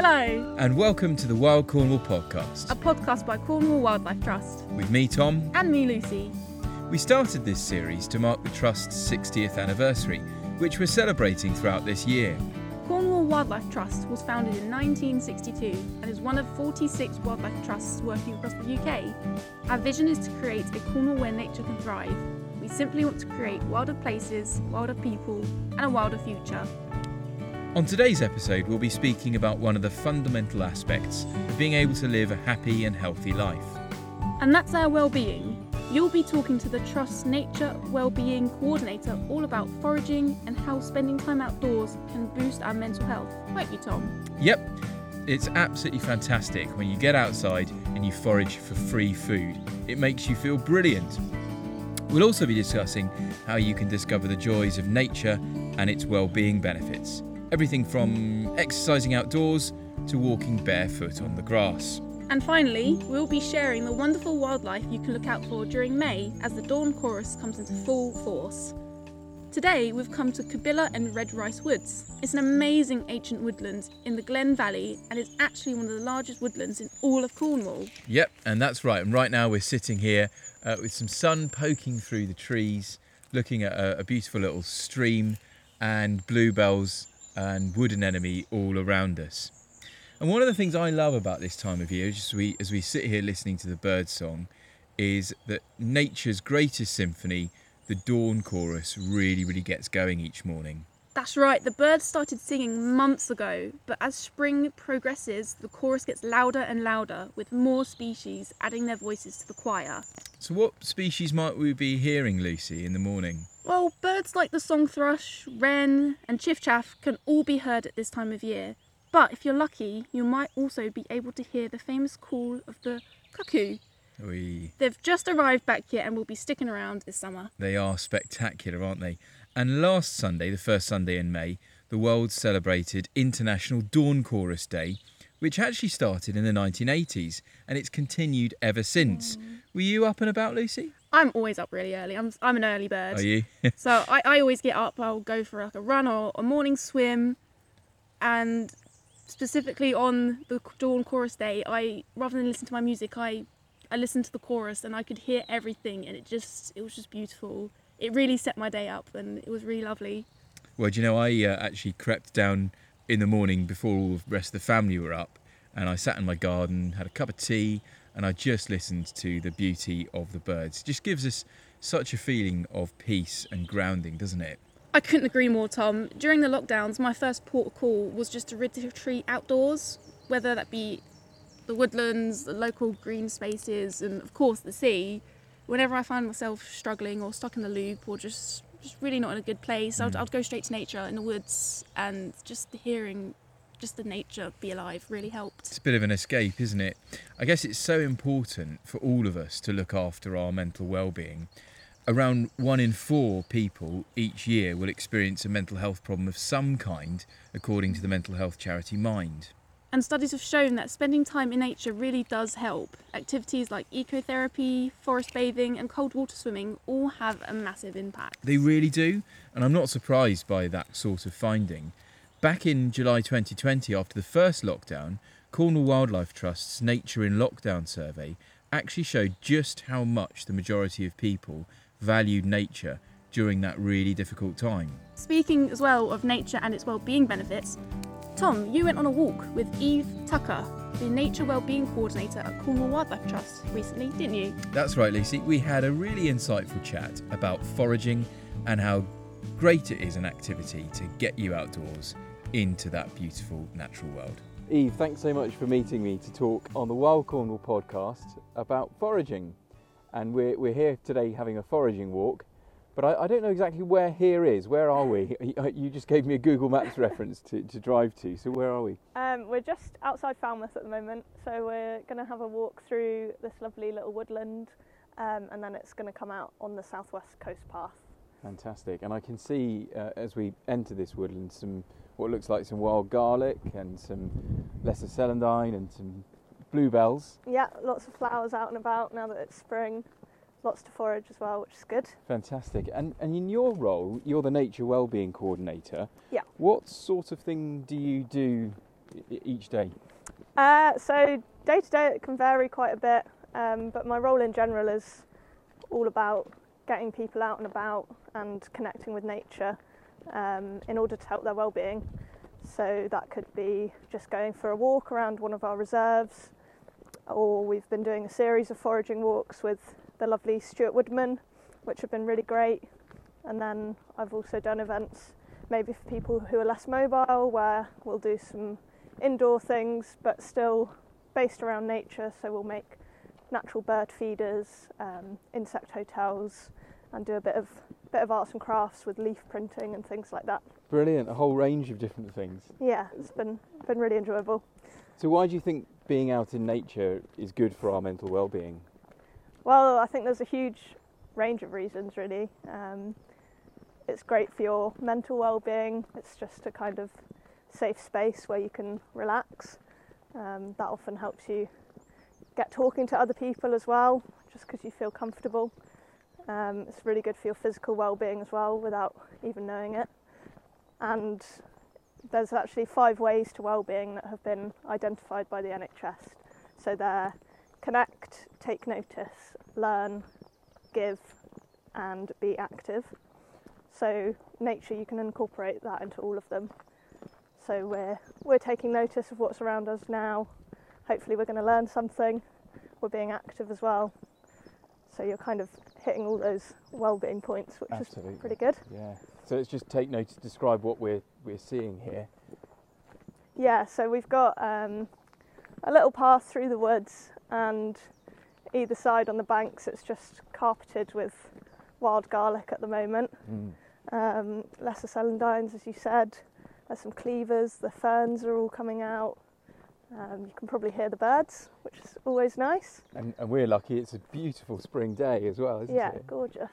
Hello, and welcome to the Wild Cornwall podcast a podcast by Cornwall Wildlife Trust. with me, Tom. And me, Lucy. We started this series to mark the Trust's 60th anniversary, which we're celebrating throughout this year. Cornwall Wildlife Trust was founded in 1962 and is one of 46 wildlife trusts working across the UK. Our vision is to create a Cornwall where nature can thrive. We simply want to create wilder places, wilder people, and a wilder future. On today's episode, we'll be speaking about one of the fundamental aspects of being able to live a happy and healthy life. And that's our well-being. You'll be talking to the Trust's Nature Wellbeing Coordinator all about foraging and how spending time outdoors can boost our mental health. Won't you, Tom? Yep, it's absolutely fantastic when you get outside and you forage for free food. It makes you feel brilliant. We'll also be discussing how you can discover the joys of nature and its well-being benefits. Everything from exercising outdoors to walking barefoot on the grass. And finally, we'll be sharing the wonderful wildlife you can look out for during May as the dawn chorus comes into full force. Today, we've come to Cabilla and Redrice Woods. It's an amazing ancient woodland in the Glynn Valley and is actually one of the largest woodlands in all of Cornwall. Yep, and that's right. And right now we're sitting here uh, with some sun poking through the trees, looking at a, a beautiful little stream and bluebells and wood anemone all around us. And one of the things I love about this time of year, as we, as we sit here listening to the bird song, is that nature's greatest symphony, the dawn chorus, really, really gets going each morning. That's right, the birds started singing months ago, but as spring progresses, the chorus gets louder and louder, with more species adding their voices to the choir. So, what species might we be hearing, Lucy, in the morning? Well, birds like the song thrush, wren, and chiffchaff can all be heard at this time of year. But if you're lucky, you might also be able to hear the famous call of the cuckoo. We They've just arrived back here and will be sticking around this summer. They are spectacular, aren't they? And last Sunday, the first Sunday in May, the world celebrated International Dawn Chorus Day, which actually started in the 1980s and it's continued ever since. Mm. Were you up and about, Lucy? I'm always up really early. I'm, I'm an early bird. Are you? So I, I always get up, I'll go for like a run or a morning swim. And specifically on the dawn chorus day, I rather than listen to my music, I I listened to the chorus and I could hear everything and it just it was just beautiful. It really set my day up and it was really lovely. well, do you know, I uh, actually crept down in the morning before all the rest of the family were up and I sat in my garden, had a cup of tea, and I just listened to the beauty of the birds. It just gives us such a feeling of peace and grounding, doesn't it? I couldn't agree more, Tom. During the lockdowns, my first port of call was just to retreat outdoors, whether that be the woodlands, the local green spaces, and of course the sea. Whenever I find myself struggling or stuck in the loop or just just really not in a good place, I'd, hmm. I'd go straight to nature in the woods, and just hearing, just the nature of be alive really helped. It's a bit of an escape, isn't it? I guess it's so important for all of us to look after our mental well-being. Around one in four people each year will experience a mental health problem of some kind, according to the mental health charity Mind. And studies have shown that spending time in nature really does help. Activities like ecotherapy, forest bathing, and cold water swimming all have a massive impact. They really do, and I'm not surprised by that sort of finding. Back in July 2020, after the first lockdown, Cornwall Wildlife Trust's Nature in Lockdown survey actually showed just how much the majority of people valued nature during that really difficult time. Speaking as well of nature and its well-being benefits, Tom, you went on a walk with Eve Tucker, the Nature Wellbeing Coordinator at Cornwall Wildlife Trust recently, didn't you? That's right, Lucy. We had a really insightful chat about foraging and how great it is an activity to get you outdoors into that beautiful natural world. Eve, thanks so much for meeting me to talk on the Wild Cornwall podcast about foraging. And we're, we're here today having a foraging walk, but I, I don't know exactly where here is. Where are we? You just gave me a Google Maps reference to, to drive to, so where are we? Um, we're just outside Falmouth at the moment, so we're going to have a walk through this lovely little woodland, um, and then it's going to come out on the southwest coast path. Fantastic. And I can see uh, as we enter this woodland some what looks like some wild garlic and some lesser celandine and some bluebells. Yeah, lots of flowers out and about now that it's spring. Lots to forage as well, which is good. Fantastic. And and in your role, you're the nature wellbeing coordinator. Yeah. What sort of thing do you do each day? Uh, so day to day it can vary quite a bit, um, but my role in general is all about getting people out and about and connecting with nature um, in order to help their well-being. So that could be just going for a walk around one of our reserves, or we've been doing a series of foraging walks with the lovely Stuart Woodman, which have been really great. And then I've also done events maybe for people who are less mobile, where we'll do some indoor things but still based around nature. So we'll make natural bird feeders, um, insect hotels, and do a bit of bit of arts and crafts with leaf printing and things like that. Brilliant, a whole range of different things. Yeah, it's been been really enjoyable. So, why do you think being out in nature is good for our mental well-being? Well, I think there's a huge range of reasons, really. Um, it's great for your mental well-being. It's just a kind of safe space where you can relax. Um, that often helps you get talking to other people as well, just because you feel comfortable. Um, it's really good for your physical well-being as well, without even knowing it. And there's actually five ways to well-being that have been identified by the NHS. So they're connect, take notice, learn, give, and be active. So nature, you can incorporate that into all of them. So we're we're taking notice of what's around us now. Hopefully, we're going to learn something. We're being active as well. So you're kind of hitting all those well-being points, which Absolutely. is pretty good. Yeah. So let's just take notice, describe what we're we're seeing here. Yeah, so we've got um, a little path through the woods, and either side on the banks, it's just carpeted with wild garlic at the moment. Mm. Um, lesser celandines, as you said. There's some cleavers. The ferns are all coming out. Um, you can probably hear the birds, which is always nice. And, and we're lucky; it's a beautiful spring day as well, isn't yeah, it? Yeah, gorgeous.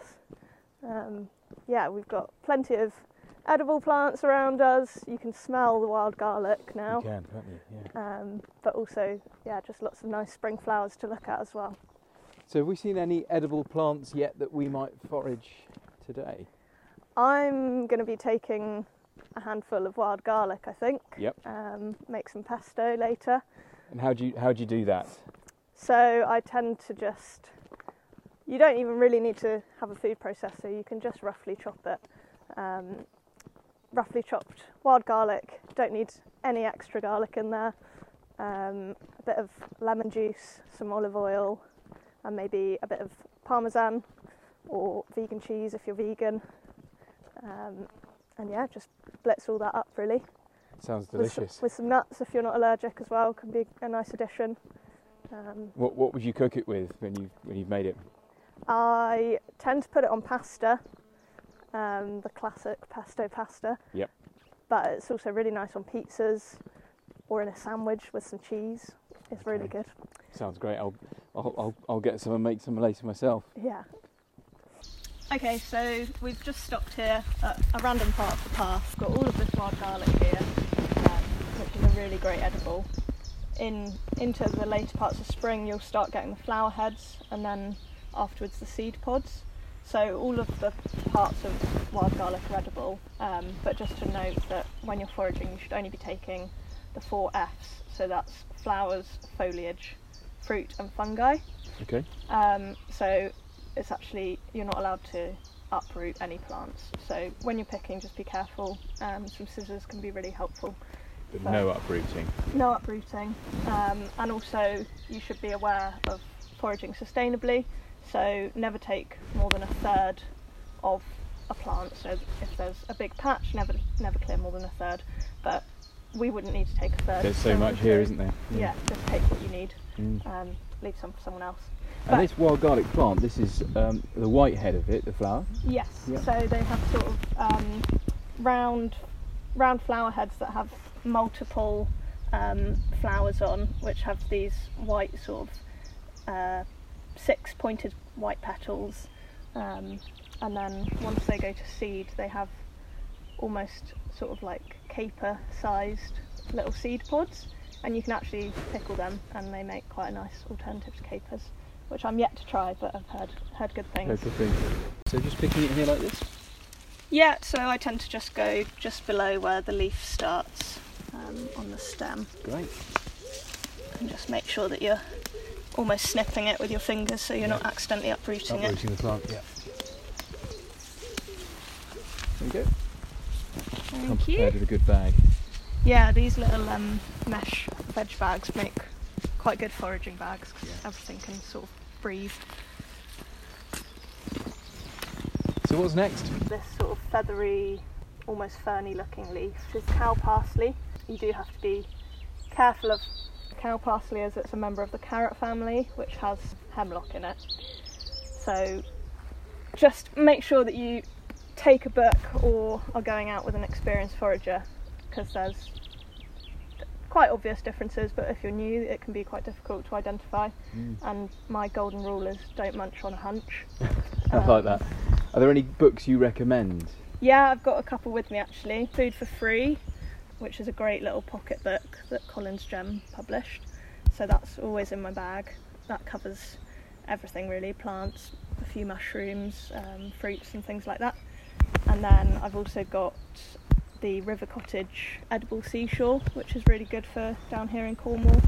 Um, yeah, we've got plenty of edible plants around us. You can smell the wild garlic now. You can, can't you? Yeah. Um, but also, yeah, just lots of nice spring flowers to look at as well. So, have we seen any edible plants yet that we might forage today? I'm going to be taking a handful of wild garlic, I think. Yep. Um, make some pesto later. And how do you how do you do that? So I tend to just. You don't even really need to have a food processor. You can just roughly chop it. Um, roughly chopped wild garlic. Don't need any extra garlic in there. Um, a bit of lemon juice, some olive oil, and maybe a bit of parmesan or vegan cheese if you're vegan. Um, and yeah, just blitz all that up really. Sounds With delicious. With some, nuts if you're not allergic as well, can be a nice addition. Um, What what would you cook it with when you when you've made it? I tend to put it on pasta, um, the classic pesto pasta. Yep. But it's also really nice on pizzas or in a sandwich with some cheese. It's really good. Sounds great. I'll I'll I'll, I'll get some and make some later myself. Yeah. Okay, so we've just stopped here at a random part of the path. Got all of this wild garlic here, um, which is a really great edible. In into the later parts of spring, you'll start getting the flower heads, and then afterwards the seed pods. So all of the parts of wild garlic are edible, um, but just to note that when you're foraging, you should only be taking the four Fs. So that's flowers, foliage, fruit, and fungi. Okay. Um, so it's actually you're not allowed to uproot any plants. So when you're picking, just be careful. Um, some scissors can be really helpful. But But- no uprooting. No uprooting, um, and also you should be aware of foraging sustainably. So never take more than a third of a plant. So if there's a big patch, never never clear more than a third. But we wouldn't need to take a third. There's so much here, isn't there? Yeah, just take what you need. Mm. Um, leave some for someone else. And this wild garlic plant, this is um, the white head of it, the flower. Yes. Yeah. So they have sort of um, round, round flower heads that have multiple um, flowers on, which have these white sort of uh, six pointed white petals, um, and then once they go to seed, they have almost sort of like caper-sized little seed pods, and you can actually pickle them, and they make quite a nice alternative to capers. Which I'm yet to try, but I've heard heard good things. That's the thing. So just picking it here like this. Yeah, so I tend to just go just below where the leaf starts. Um, on the stem. Great. And just make sure that you're almost snipping it with your fingers so you're not accidentally uprooting it. Uprooting the plant. Yeah. There you go. Come Thank prepared you. with a good bag. Yeah, these little um, mesh veg bags make quite good foraging bags because Yeah. everything can sort of breathe. So what's next? This sort of feathery, almost ferny looking leaf is cow parsley. You do have to be careful of cow parsley as it's a member of the carrot family, which has hemlock in it. So just make sure that you take a book or are going out with an experienced forager because there's quite obvious differences, but if you're new, it can be quite difficult to identify. Mm. And my golden rule is don't munch on a hunch. I like that. Are there any books you recommend? Yeah, I've got a couple with me actually. Food for Free, which is a great little pocket book that Collins Gem published. So that's always in my bag. That covers everything really plants, a few mushrooms, um, fruits, and things like that. And then I've also got the River Cottage Edible Seashore, which is really good for down here in Cornwall.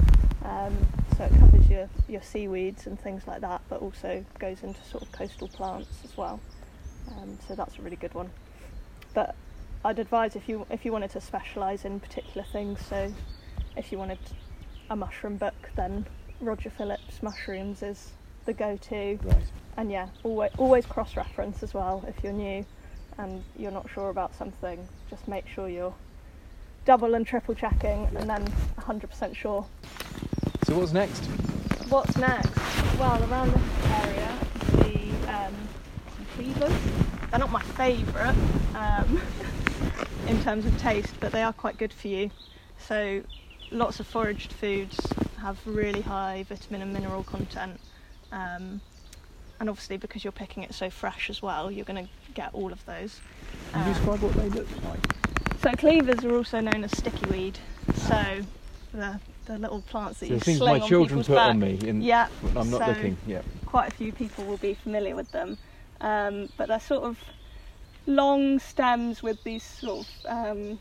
Um, so it covers your, your seaweeds and things like that, but also goes into sort of coastal plants as well. Um, so that's a really good one. But I'd advise if you if you wanted to specialise in particular things. So if you wanted a mushroom book, then Roger Phillips Mushrooms is the go-to. Right. And yeah, always always cross-reference as well if you're new and you're not sure about something. Just make sure you're double and triple checking, and then 100% sure. So what's next? What's next? Well, around this area, the um, some cleavers. They're not my favourite um, in terms of taste, but they are quite good for you. So, lots of foraged foods have really high vitamin and mineral content. Um, and obviously, because you're picking it so fresh as well, you're going to get all of those. Can you Um, describe what they look like? so cleavers are also known as sticky weed. So the the little plants that So you the things sling my on children people's put back. on me, and Yeah, I'm not so looking. Yeah. Quite a few people will be familiar with them, um, but they're sort of long stems with these sort of um,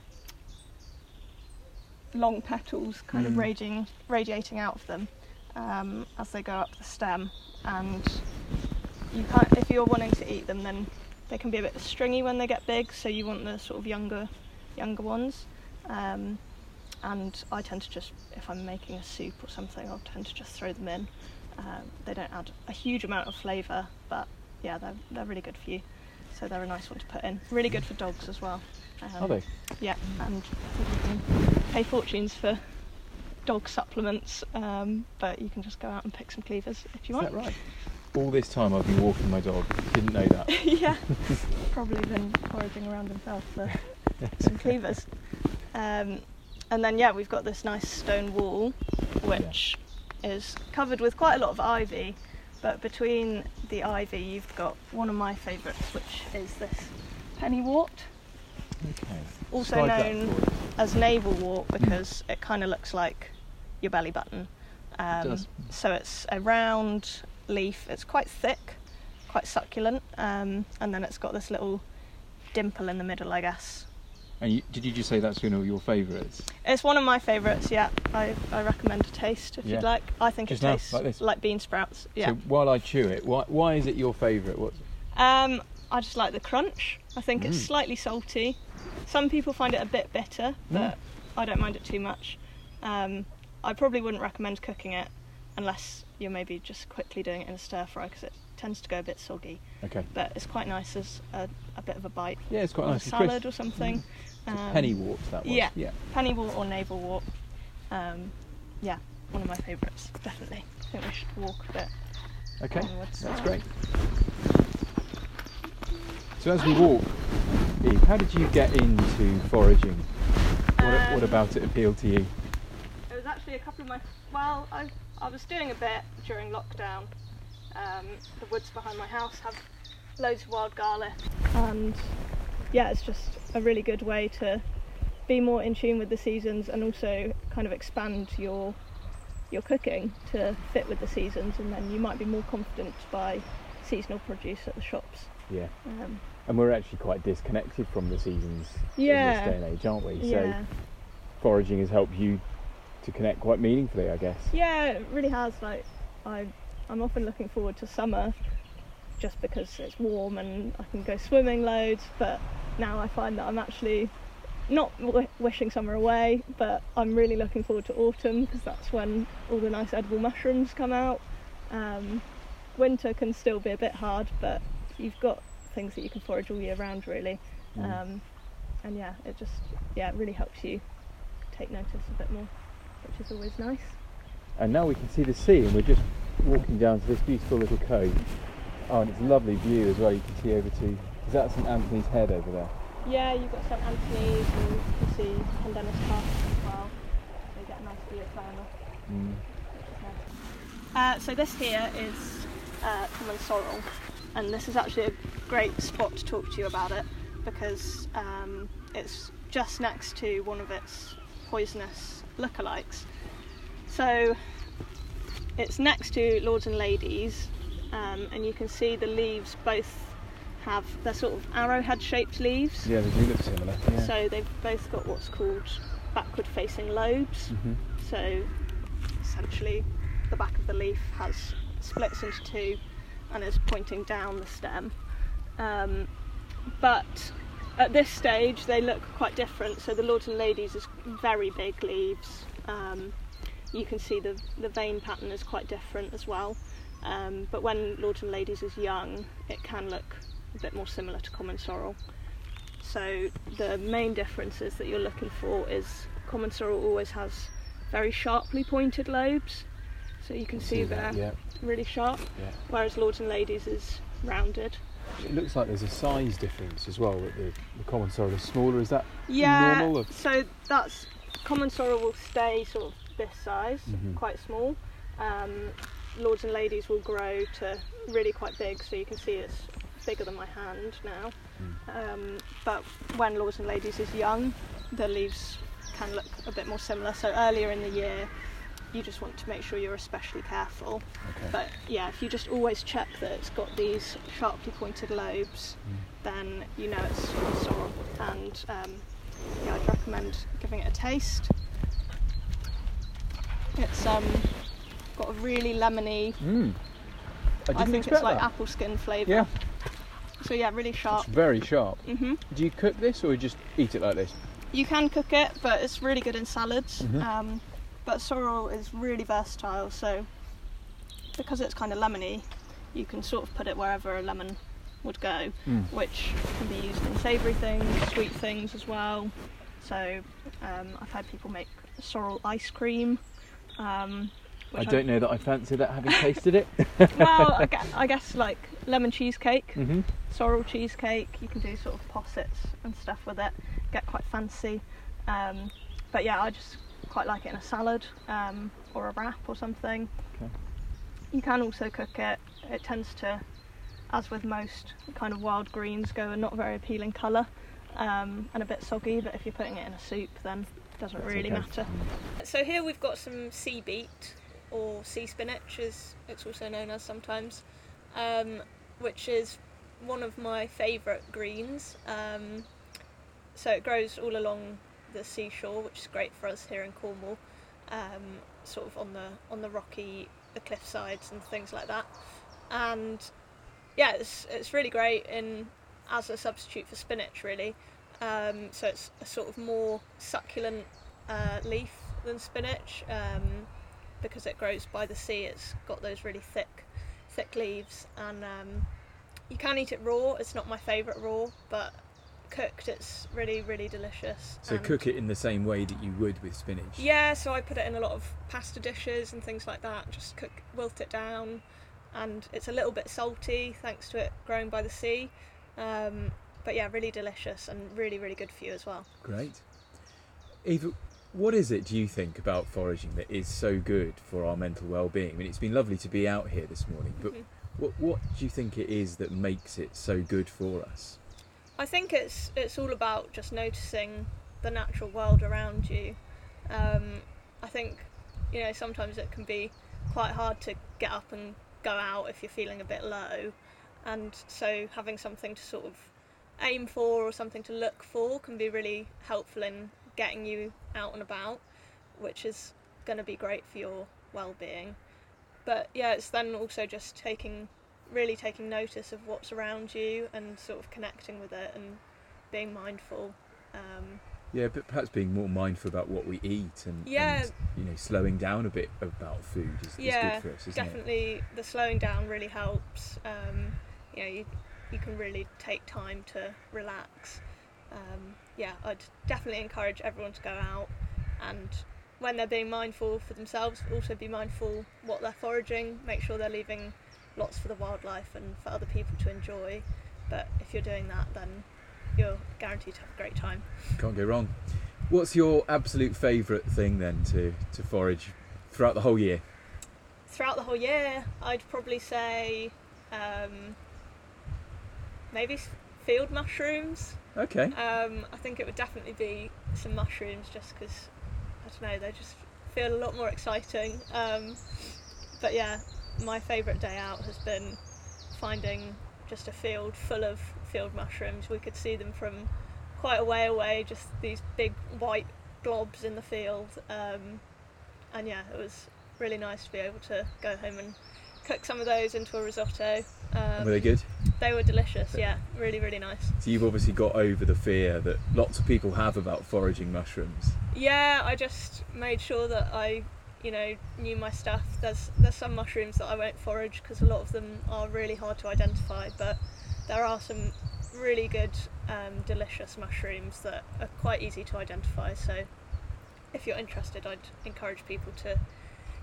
long petals, kind Mm. of radiating radiating out of them um, as they go up the stem. And you can't, if you're wanting to eat them, then they can be a bit stringy when they get big. So you want the sort of younger younger ones. Um, and I tend to just, if I'm making a soup or something, I'll tend to just throw them in. Um, they don't add a huge amount of flavour, but yeah, they're, they're really good for you. So they're a nice one to put in. Really good for dogs as well. Um, Are they? Yeah, and you can pay fortunes for dog supplements, um, but you can just go out and pick some cleavers if you Is want. that right? All this time I've been walking my dog. Didn't know that. yeah, probably been foraging around himself for some cleavers. Um, and then yeah, we've got this nice stone wall, which is covered with quite a lot of ivy. But between the ivy, you've got one of my favourites, which is this pennywort, Okay. also that known as navel wort because it kind of looks like your belly button. Um, does. So it's a round leaf. It's quite thick, quite succulent, um, and then it's got this little dimple in the middle, I guess. And you, did you just say that's one of your favourites? It's one of my favourites. Yeah, I, I recommend a taste if Yeah. you'd like. I think Just it now, tastes like bean sprouts. Yeah. So while I chew it, why, why is it your favourite? What? Um, I just like the crunch. I think it's Mm. slightly salty. Some people find it a bit bitter, but Mm. I don't mind it too much. Um, I probably wouldn't recommend cooking it unless you're maybe just quickly doing it in a stir fry because it tends to go a bit soggy. Okay. But it's quite nice as a, a bit of a bite Yeah, it's quite on nice. a salad or something. So Um, pennywort, that was. yeah. Yeah. Pennywort or navel wort. Um, yeah, one of my favourites, definitely. I think we should walk a bit Okay. onwards. That's great. So as we walk, Eve, how did you get into foraging? What, Um, what about it appealed to you? It was actually a couple of my. Well, I, I was doing a bit during lockdown. Um, the woods behind my house have loads of wild garlic, and yeah, it's just a really good way to be more in tune with the seasons and also kind of expand your your cooking to fit with the seasons, and then you might be more confident to buy seasonal produce at the shops. Yeah. Um, And we're actually quite disconnected from the seasons Yeah. in this day and age, aren't we? yeah, foraging has helped you to connect quite meaningfully, I guess. Yeah, it really has. Like, I, I'm often looking forward to summer, just because it's warm and I can go swimming loads. But now I find that I'm actually not w- wishing summer away, but I'm really looking forward to autumn because that's when all the nice edible mushrooms come out. Um, winter can still be a bit hard, but you've got things that you can forage all year round, really. Mm. Um, and yeah, it just yeah, it really helps you take notice a bit more, which is always nice. And now we can see the sea, and we're just walking down to this beautiful little cove. Oh, and it's a lovely view as well. You can see over to is that St Anthony's Head over there? Yeah, you've got St Anthony's and you can see Pendennis Castle as well. So you get a nice view of Burnham, Mm. which is nice. Uh, so this here is uh, common sorrel, and this is actually a great spot to talk to you about it because um, it's just next to one of its poisonous lookalikes. So it's next to Lords and Ladies, um, and you can see the leaves both have they're sort of arrowhead shaped leaves. Yeah, they do look similar. Yeah. So they've both got what's called backward facing lobes. hmm So essentially, the back of the leaf has splits into two and is pointing down the stem. Um, but at this stage, they look quite different. So the Lords and Ladies is very big leaves. Um, you can see the the vein pattern is quite different as well. Um, but when Lords and Ladies is young, it can look a bit more similar to common sorrel. So the main differences that you're looking for is common sorrel always has very sharply pointed lobes. So you can see, there, Yeah, really sharp, yeah. whereas Lords and Ladies is rounded. It looks like there's a size difference as well. That the, the common sorrel is smaller. Is that Yeah, normal? Of, so that's common sorrel will stay sort of this size, Mhm. quite small. Um, Lords and Ladies will grow to really quite big, so you can see it's bigger than my hand now. Mm. Um, but when Lords and Ladies is young, the leaves can look a bit more similar. So earlier in the year, you just want to make sure you're especially careful. okay. But yeah, if you just always check that it's got these sharply pointed lobes, Mm. then you know it's sorrel. And um, yeah, I'd recommend giving it a taste. It's um, got a really lemony. Mm. I didn't I think it's like that. apple skin flavour. Yeah, So yeah, really sharp. it's very sharp. Mm-hmm. Do you cook this or you just eat it like this? You can cook it, but it's really good in salads. Mhm. Um, but sorrel is really versatile, so because it's kind of lemony, you can sort of put it wherever a lemon would go, Mm. which can be used in savoury things, sweet things as well. So um, I've had people make sorrel ice cream. Um, I don't know that I fancy that having tasted it. well, I guess, I guess like lemon cheesecake, hmm sorrel cheesecake. You can do sort of possets and stuff with it. Get quite fancy. Um, but yeah, I just quite like it in a salad um, or a wrap or something. Okay. You can also cook it. It tends to, as with most kind of wild greens, go a not very appealing colour um, and a bit soggy. But if you're putting it in a soup, then it doesn't That's really okay. matter. So here we've got some sea beet or sea spinach, as it's also known as sometimes, um, which is one of my favourite greens. Um, so it grows all along the seashore, which is great for us here in Cornwall, um, sort of on the on the rocky, the cliff sides and things like that. And yeah, it's it's really great in as a substitute for spinach, really. Um, so it's a sort of more succulent uh, leaf than spinach um, because it grows by the sea. It's got those really thick, thick leaves, and um, you can eat it raw. It's not my favourite raw, but cooked, it's really, really delicious. So and- cook it in the same way that you would with spinach. Yeah, so I put it in a lot of pasta dishes and things like that. Just cook, wilt it down, and it's a little bit salty thanks to it growing by the sea. Um, but yeah, really delicious and really, really good for you as well. Great. Eve, what is it do you think about foraging that is so good for our mental well-being? I mean, it's been lovely to be out here this morning, but Mhm. what what do you think it is that makes it so good for us? I think it's it's all about just noticing the natural world around you. Um, I think you know sometimes it can be quite hard to get up and go out if you're feeling a bit low, and so having something to sort of aim for or something to look for can be really helpful in getting you out and about, which is going to be great for your well-being. But yeah, it's then also just taking really taking notice of what's around you and sort of connecting with it and being mindful. Um, Yeah, but perhaps being more mindful about what we eat and, Yeah. and, you know slowing down a bit about food is, is good for us, isn't it? definitely the slowing down really helps. Um, you know, you, you can really take time to relax. Um, yeah, I'd definitely encourage everyone to go out and when they're being mindful for themselves, also be mindful what they're foraging. Make sure they're leaving lots for the wildlife and for other people to enjoy. But if you're doing that, then you're guaranteed to have a great time. Can't go wrong. What's your absolute favourite thing then to, to forage throughout the whole year? throughout the whole year, I'd probably say um, maybe field mushrooms. Okay. Um, I think it would definitely be some mushrooms just because, I don't know, they just feel a lot more exciting. Um, but yeah, my favourite day out has been finding just a field full of field mushrooms. We could see them from quite a way away, just these big white globs in the field. Um, and yeah, it was really nice to be able to go home and cook some of those into a risotto. Um, Were they good? they were delicious, yeah, really, really nice. So you've obviously got over the fear that lots of people have about foraging mushrooms. Yeah, I just made sure that I, you know, knew my stuff. There's there's some mushrooms that I won't forage because a lot of them are really hard to identify, but there are some really good, um, delicious mushrooms that are quite easy to identify. So, if you're interested, I'd encourage people to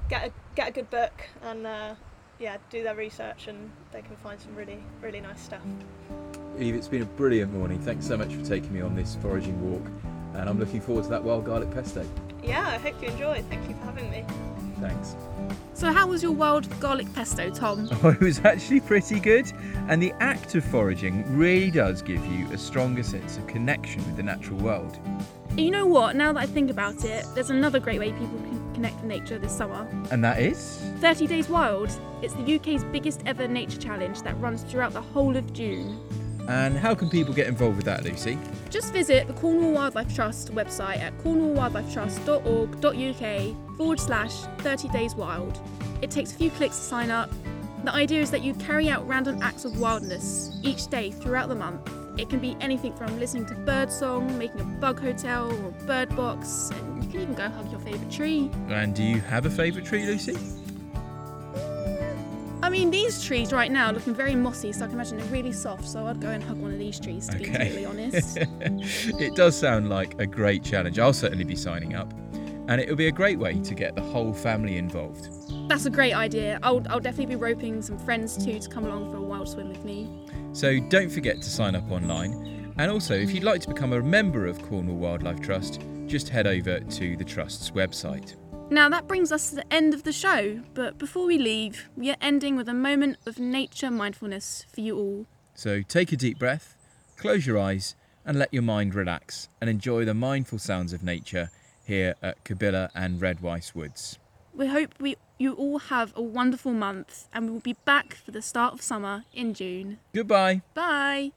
get a get a good book and uh, yeah, do their research, and they can find some really really nice stuff. Eve, it's been a brilliant morning. Thanks so much for taking me on this foraging walk, and I'm looking forward to that wild garlic pesto. Yeah, I hope you enjoy. Thank you for having me. Thanks. So, how was your wild garlic pesto, Tom? Oh, it was actually pretty good, and the act of foraging really does give you a stronger sense of connection with the natural world. You know what? Now that I think about it, there's another great way people can connect with nature this summer. And that is? 30 Days Wild. It's the UK's biggest ever nature challenge that runs throughout the whole of June. And how can people get involved with that, Lucy? Just visit the Cornwall Wildlife Trust website at cornwallwildlifetrust.org.uk forward slash 30 Days Wild. It takes a few clicks to sign up. The idea is that you carry out random acts of wildness each day throughout the month. It can be anything from listening to birdsong, making a bug hotel or bird box, and you can even go hug your favourite tree. And do you have a favourite tree, Lucy? I mean, these trees right now are looking very mossy, so I can imagine they're really soft. So I'd go and hug one of these trees, to be Okay. totally honest. it does sound like a great challenge. I'll certainly be signing up. And it'll be a great way to get the whole family involved. That's a great idea. I'll, I'll definitely be roping some friends too to come along for a wild swim with me. So don't forget to sign up online. And also, if you'd like to become a member of Cornwall Wildlife Trust, just head over to the Trust's website. Now that brings us to the end of the show, but before we leave, we are ending with a moment of nature mindfulness for you all. So take a deep breath, close your eyes, and let your mind relax and enjoy the mindful sounds of nature here at Cabilla and Redrice Woods. We hope we you all have a wonderful month and we will be back for the start of summer in June. Goodbye. Bye!